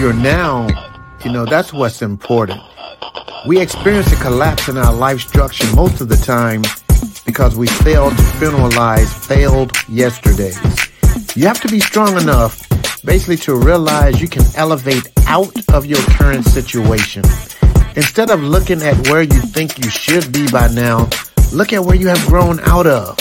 your now, you know, that's what's important. We experience a collapse in our life structure most of the time because we failed to funeralize failed yesterdays. You have to be strong enough basically to realize you can elevate out of your current situation. Instead of looking at where you think you should be by now, look at where you have grown out of.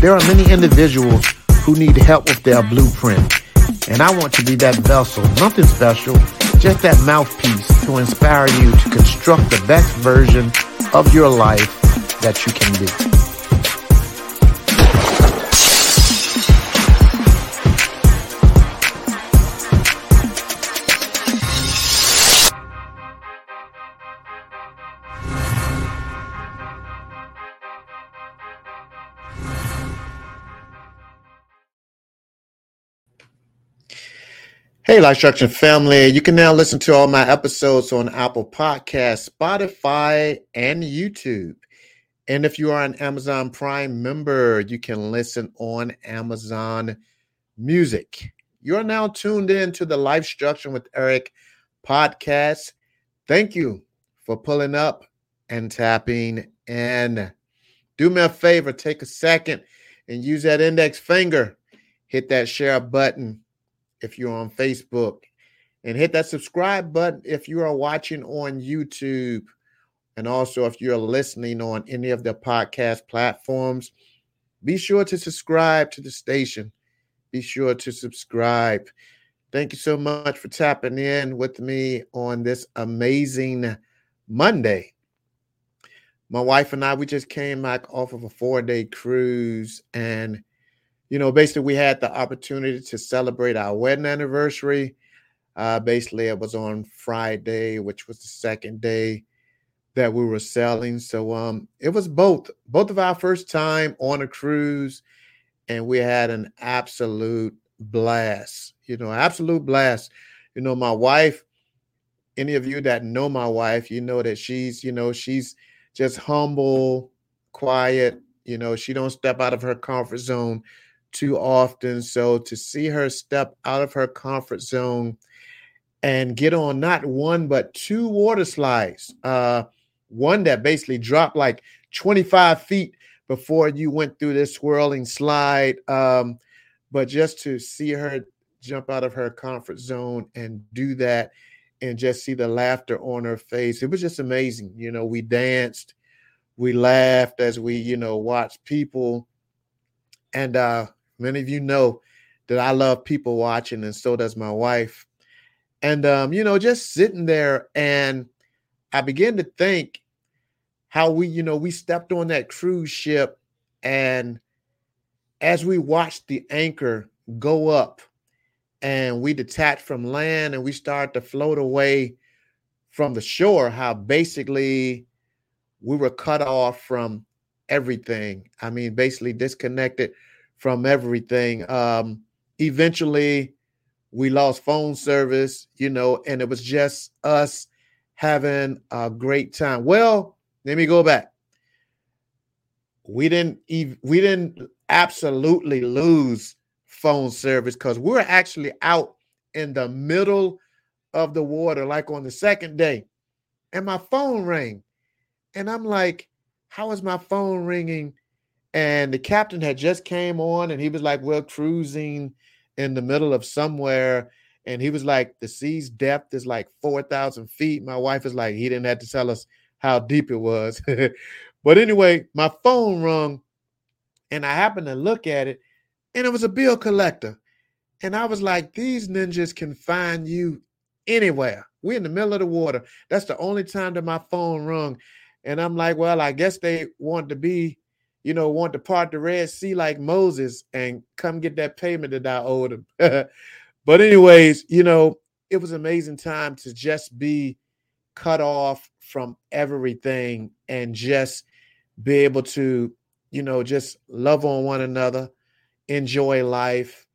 There are many individuals who need help with their blueprint. And I want to be that vessel, nothing special, just that mouthpiece to inspire you to construct the best version of your life that you can be. Hey, LifeStruction family. You can now listen to all my episodes on Apple Podcasts, Spotify, and YouTube. And if you are an Amazon Prime member, you can listen on Amazon Music. You are now tuned in to the LifeStruction with Eric podcast. Thank you for pulling up and tapping in. Do me a favor, take a second and use that index finger. Hit that share button if you're on Facebook, and hit that subscribe button if you are watching on YouTube. And also, if you're listening on any of the podcast platforms, be sure to subscribe to the station. Be sure to subscribe. Thank you so much for tapping in with me on this amazing Monday. My wife and I, we just came back off of a four day cruise, and you know, basically we had the opportunity to celebrate our wedding anniversary. Uh, basically, it was on Friday, which was the second day that we were sailing. So um, it was both both of our first time on a cruise, and we had an absolute blast. You know, absolute blast. You know, my wife. Any of you that know my wife, you know that she's, you know, she's just humble, quiet. You know, she don't step out of her comfort zone too often. So to see her step out of her comfort zone and get on not one but two water slides, uh, one that basically dropped like 25 feet before you went through this swirling slide. Um, but just to see her jump out of her comfort zone and do that and just see the laughter on her face, it was just amazing. You know, we danced, we laughed as we, you know, watched people. And uh, Many of you know that I love people watching, and so does my wife. And um, you know, just sitting there, and I began to think how we, you know, we stepped on that cruise ship, and as we watched the anchor go up, and we detached from land, and we started to float away from the shore, how basically we were cut off from everything. I mean, basically disconnected from everything. Um, eventually, we lost phone service, you know, and it was just us having a great time. Well, let me go back. We didn't we didn't absolutely lose phone service because we're actually out in the middle of the water, like on the second day, and my phone rang, and I'm like, "How is my phone ringing and the captain had just came on and he was like we're cruising in the middle of somewhere and he was like the sea's depth is like 4000 feet. My wife is like he didn't have to tell us how deep it was. But anyway my phone rung and i happened to look at it and it was a bill collector. And i was like these ninjas can find you anywhere. We're in the middle of the water. That's the only time that my phone rung and i'm like well i guess they want to be you know, want to part the Red Sea like Moses and come get that payment that I owed him. but, anyways, you know, it was amazing time to just be cut off from everything and just be able to, you know, just love on one another, enjoy life,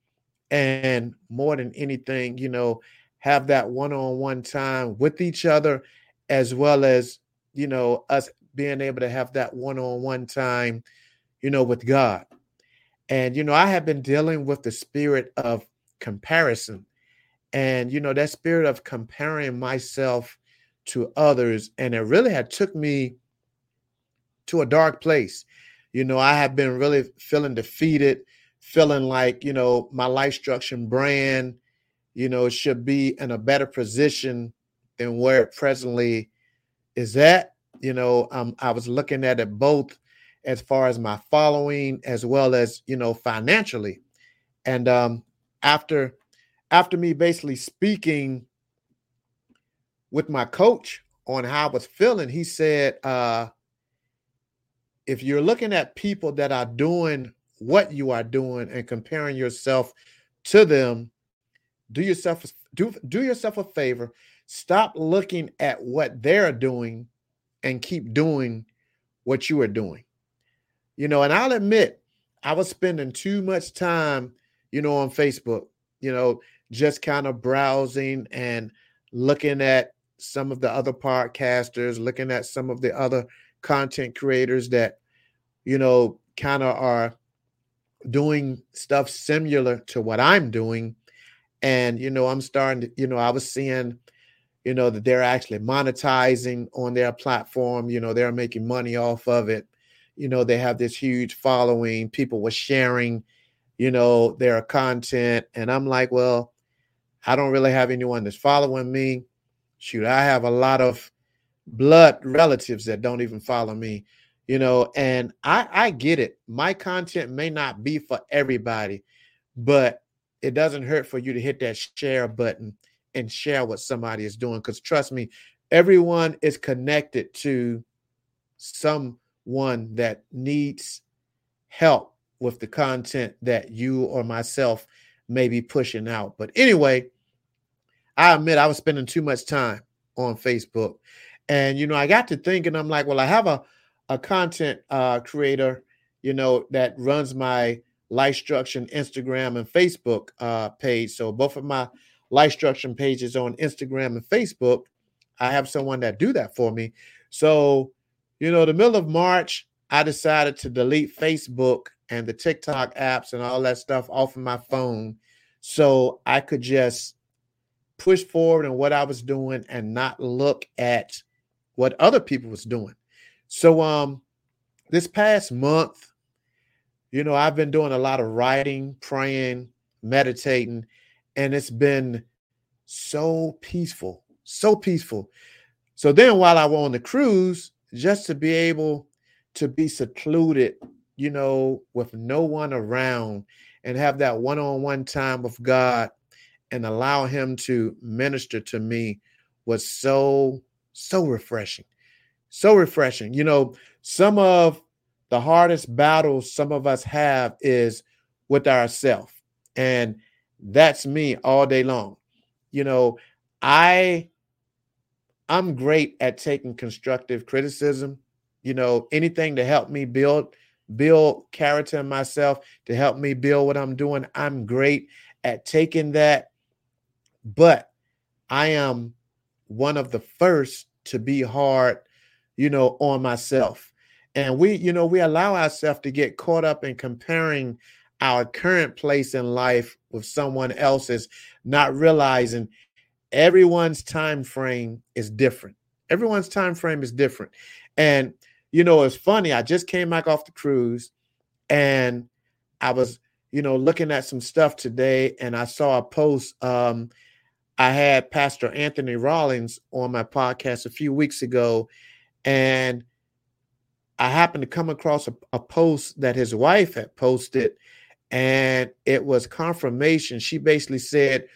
and more than anything, you know, have that one on one time with each other, as well as, you know, us being able to have that one on one time you know, with God. And, you know, I have been dealing with the spirit of comparison. and you know that spirit of comparing myself to others and it really had took me to a dark place you know i have been really feeling defeated feeling like you know my LifeStruction brand you know should be in a better position than where it presently is at you know um, i was looking at it both as far as my following as well as you know financially and um after after me basically speaking with my coach on how I was feeling, he said, uh, if you're looking at people that are doing what you are doing and comparing yourself to them, do yourself do do yourself a favor. Stop looking at what they're doing and keep doing what you are doing. You know, and I'll admit I was spending too much time, you know, on Facebook. You know, just kind of browsing and looking at some of the other podcasters, looking at some of the other content creators that, you know, kind of are doing stuff similar to what I'm doing. And, you know, I'm starting to, you know, I was seeing, you know, that they're actually monetizing on their platform. You know, they're making money off of it. You know, they have this huge following. People were sharing, you know, their content. And I'm like, well, I don't really have anyone that's following me. Shoot, I have a lot of blood relatives that don't even follow me, you know, and I I get it. My content may not be for everybody, but it doesn't hurt for you to hit that share button and share what somebody is doing cuz trust me, everyone is connected to someone that needs help with the content that you or myself may be pushing out. But anyway, I admit I was spending too much time on Facebook. And you know, I got to thinking, I'm like, well, I have a, a content uh, creator, you know, that runs my LifeStruction Instagram and Facebook uh, page. So both of my LifeStruction pages on Instagram and Facebook, I have someone that do that for me. So, you know, the middle of March, I decided to delete Facebook and the TikTok apps and all that stuff off of my phone so I could just push forward in what I was doing and not look at what other people was doing. So um this past month, you know, I've been doing a lot of writing, praying, meditating, and it's been so peaceful, so peaceful. So then while I was on the cruise, just to be able to be secluded, you know, with no one around and have that one-on-one time with God and allow him to minister to me was so so refreshing so refreshing you know some of the hardest battles some of us have is with ourself and that's me all day long you know i i'm great at taking constructive criticism you know anything to help me build build character in myself to help me build what i'm doing i'm great at taking that but I am one of the first to be hard, you know, on myself. And we, you know, we allow ourselves to get caught up in comparing our current place in life with someone else's, not realizing everyone's time frame is different. Everyone's time frame is different. And you know, it's funny. I just came back off the cruise and I was, you know, looking at some stuff today and I saw a post um I had Pastor Anthony Rollins on my podcast a few weeks ago, and I happened to come across a, a, post that his wife had posted, and it was confirmation. She basically said,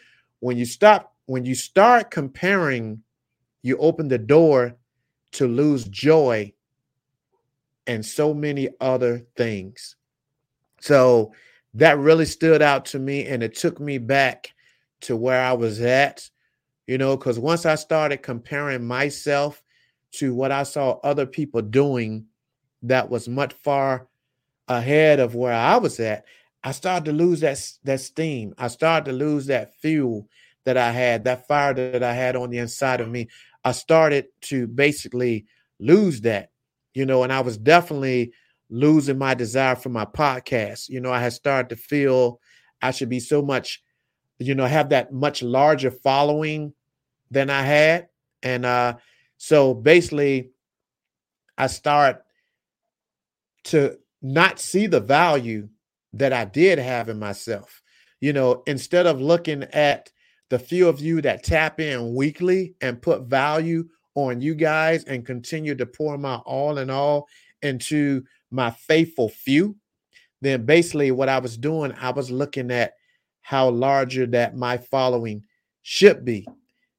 "When you stop, when you start comparing, you open the door to lose joy and so many other things." So that really stood out to me, and it took me back to where I was at, you know, because once I started comparing myself to what I saw other people doing that was much far ahead of where I was at, I started to lose that, that steam. I started to lose that fuel that I had, that fire that I had on the inside of me. I started to basically lose that, you know, and I was definitely losing my desire for my podcast. You know, I had started to feel I should be so much you know, have that much larger following than I had. And uh, so basically, I start to not see the value that I did have in myself. You know, instead of looking at the few of you that tap in weekly and put value on you guys and continue to pour my all in all into my faithful few, then basically what I was doing, I was looking at how larger that my following should be.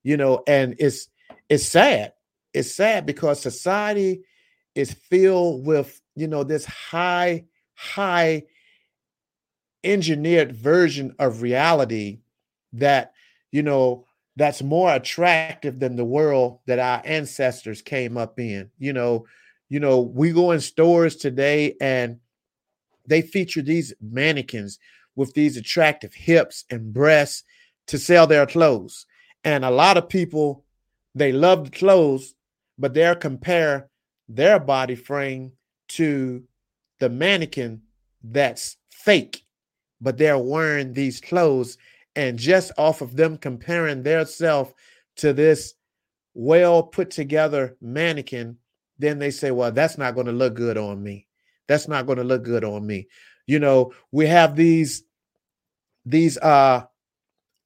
You know, and it's it's sad. It's sad because society is filled with, you know, this high, high engineered version of reality that, you know, that's more attractive than the world that our ancestors came up in. You know, you know, we go in stores today and they feature these mannequins with these attractive hips and breasts to sell their clothes. And a lot of people they love the clothes, but they'll compare their body frame to the mannequin that's fake, but they're wearing these clothes. And just off of them comparing their self to this well put together mannequin, then they say, well, that's not going to look good on me. That's not going to look good on me. You know, we have these these uh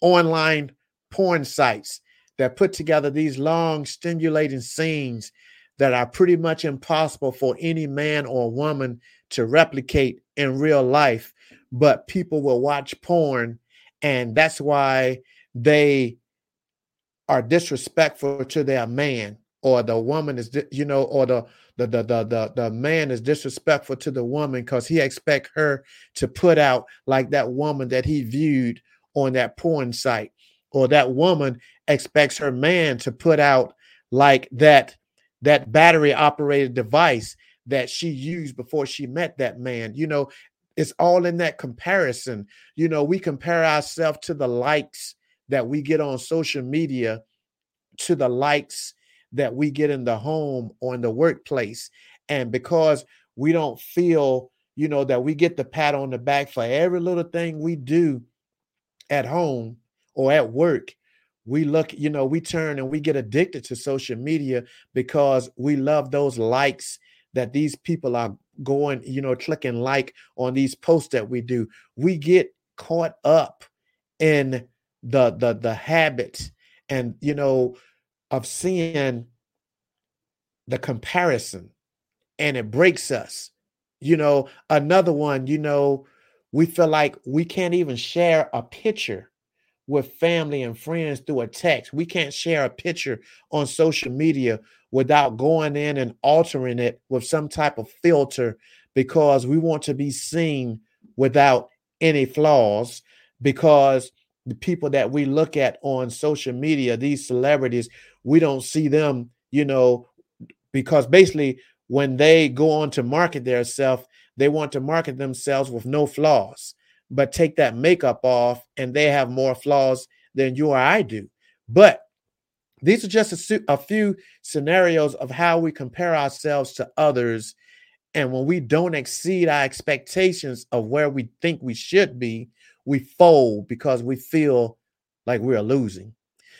online porn sites that put together these long stimulating scenes that are pretty much impossible for any man or woman to replicate in real life but people will watch porn and that's why they are disrespectful to their man or the woman is you know or the the the the the, the man is disrespectful to the woman because he expect her to put out like that woman that he viewed on that porn site or that woman expects her man to put out like that that battery operated device that she used before she met that man you know it's all in that comparison. You know we compare ourselves to the likes that we get on social media to the likes that we get in the home or in the workplace. And because we don't feel you know that we get the pat on the back for every little thing we do at home or at work we look you know we turn and we get addicted to social media because we love those likes that these people are going you know clicking like on these posts that we do. We get caught up in the the the habit and you know of seeing the comparison and it breaks us. You know another one you know we feel like we can't even share a picture with family and friends through a text. We can't share a picture on social media without going in and altering it with some type of filter because we want to be seen without any flaws. Because the people that we look at on social media, these celebrities, we don't see them, you know, because basically when they go on to market their self, they want to market themselves with no flaws but take that makeup off and they have more flaws than you or I do. But these are just a, a, few scenarios of how we compare ourselves to others. And when we don't exceed our expectations of where we think we should be, we fold because we feel like we're losing.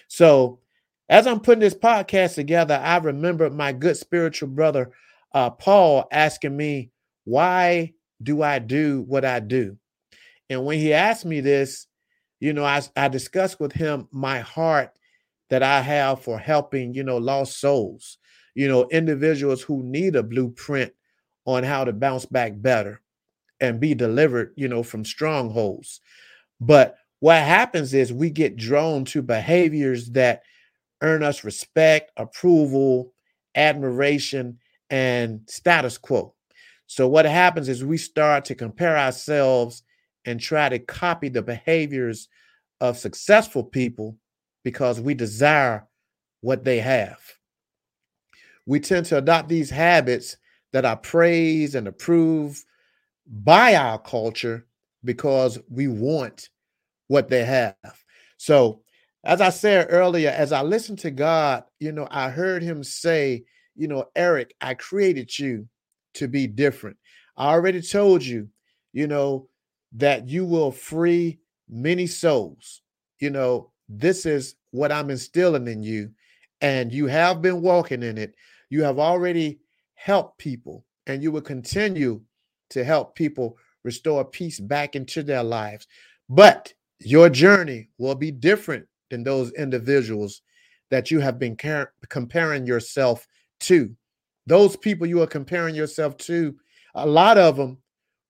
So, as I'm putting this podcast together, I remember my good spiritual brother, uh, Paul, asking me, Why do I do what I do? And when he asked me this, you know, I, I discussed with him my heart that I have for helping, you know, lost souls, you know, individuals who need a blueprint on how to bounce back better and be delivered, you know, from strongholds. But what happens is we get drawn to behaviors that earn us respect, approval, admiration, and status quo. So what happens is we start to compare ourselves and try to copy the behaviors of successful people because we desire what they have. We tend to adopt these habits that are praised and approved by our culture because we want what they have. So, as I said earlier, as I listened to God, you know, I heard him say, you know, Eric, I created you to be different. I already told you, you know, that you will free many souls. you know, this is what I'm instilling in you, and you have been walking in it. You have already helped people, and you will continue to help people restore peace back into their lives. But your journey will be different than those individuals that you have been car- comparing yourself to. Those people you are comparing yourself to, a lot of them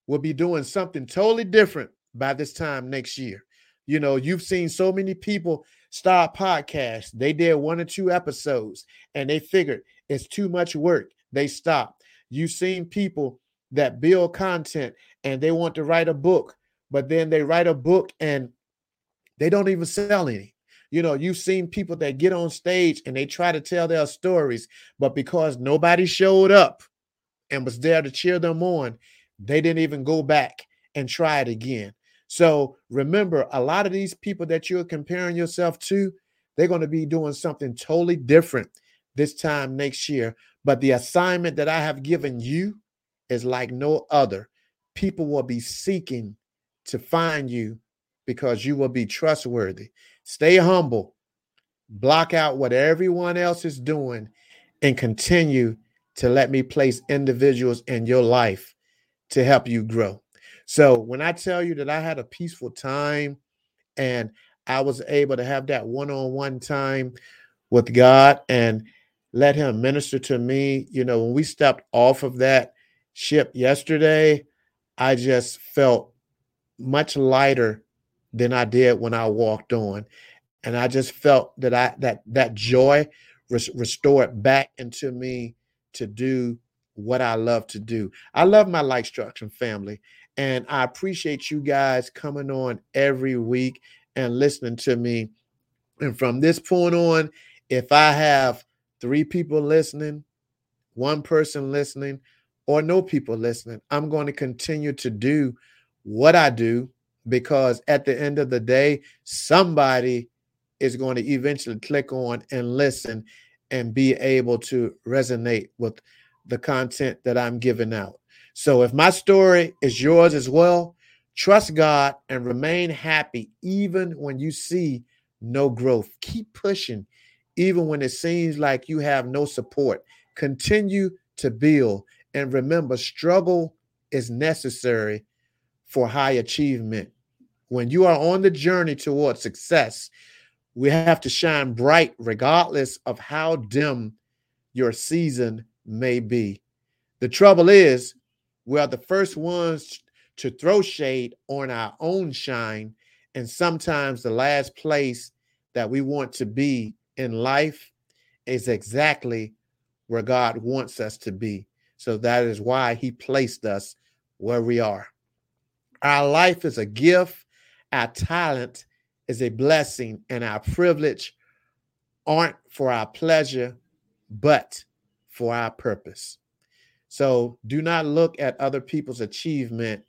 will be doing something totally different by this time next year. You know, you've seen so many people start podcasts. They did one or two episodes and they figured it's too much work. They stopped. You've seen people that build content and they want to write a book, but then they write a book and they don't even sell any. You know, you've seen people that get on stage and they try to tell their stories, but because nobody showed up and was there to cheer them on, they didn't even go back and try it again. So remember, a lot of these people that you're comparing yourself to, they're going to be doing something totally different this time next year. But the assignment that I have given you is like no other. People will be seeking to find you because you will be trustworthy. Stay humble, block out what everyone else is doing, and continue to let me place individuals in your life to help you grow. So when I tell you that I had a peaceful time and I was able to have that one on one time with God and let Him minister to me, you know, when we stepped off of that ship yesterday, I just felt much lighter than I did when I walked on. And I just felt that I that that joy res- restored back into me to do what I love to do. I love my LifeStruction family. And I appreciate you guys coming on every week and listening to me. And from this point on, if I have three people listening, one person listening, or no people listening, I'm going to continue to do what I do because at the end of the day, somebody is going to eventually click on and listen and be able to resonate with the content that I'm giving out. So if my story is yours as well, trust God and remain happy even when you see no growth. Keep pushing even when it seems like you have no support. Continue to build and remember struggle is necessary for high achievement. When you are on the journey towards success, we have to shine bright regardless of how dim your season may be. The trouble is, we are the first ones to throw shade on our own shine, and sometimes the last place that we want to be in life is exactly where God wants us to be. So that is why He placed us where we are. Our life is a gift, our talent is a blessing, and our privilege aren't for our pleasure, but for our purpose. So do not look at other people's achievement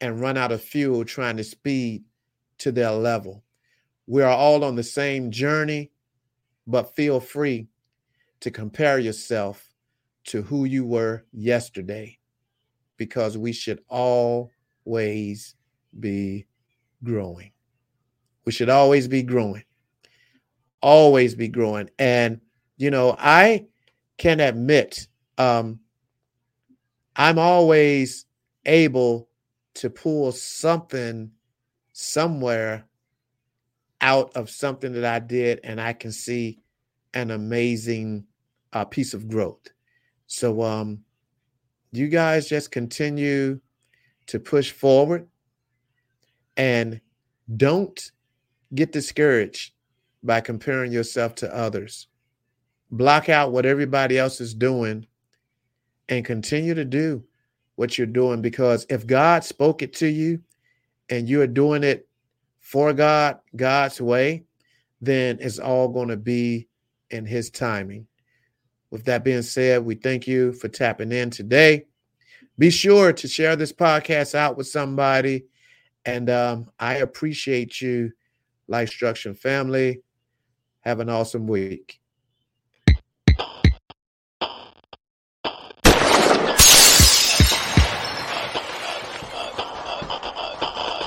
and run out of fuel trying to speed to their level. We are all on the same journey, but feel free to compare yourself to who you were yesterday because we should always be growing. We should always be growing. Always be growing. And, you know, I can admit um, I'm always able to pull something somewhere out of something that I did, and I can see an amazing uh, piece of growth. So, um, you guys just continue to push forward and don't get discouraged by comparing yourself to others. Block out what everybody else is doing and continue to do what you're doing because if God spoke it to you and you're doing it for God, God's way, then it's all going to be in His timing. With that being said, we thank you for tapping in today. Be sure to share this podcast out with somebody. And um, I appreciate you, LifeStruction family. Have an awesome week.